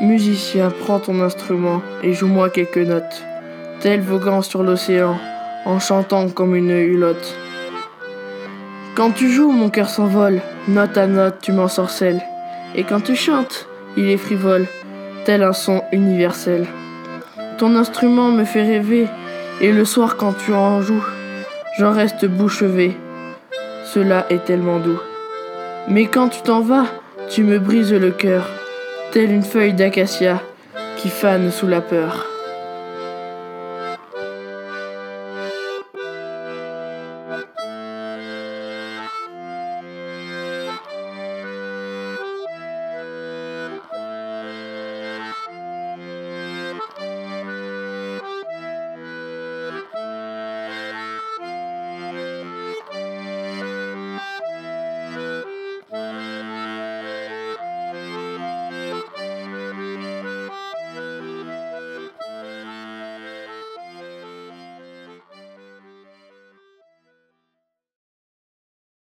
Musicien, prends ton instrument et joue-moi quelques notes, tel voguant sur l'océan, en chantant comme une hulotte. Quand tu joues, mon cœur s'envole, note à note tu m'ensorcelles, et quand tu chantes, il est frivole, tel un son universel. Ton instrument me fait rêver, et le soir quand tu en joues, j'en reste bouche bée. Cela est tellement doux. Mais quand tu t'en vas, tu me brises le cœur, telle une feuille d'acacia qui fane sous la peur.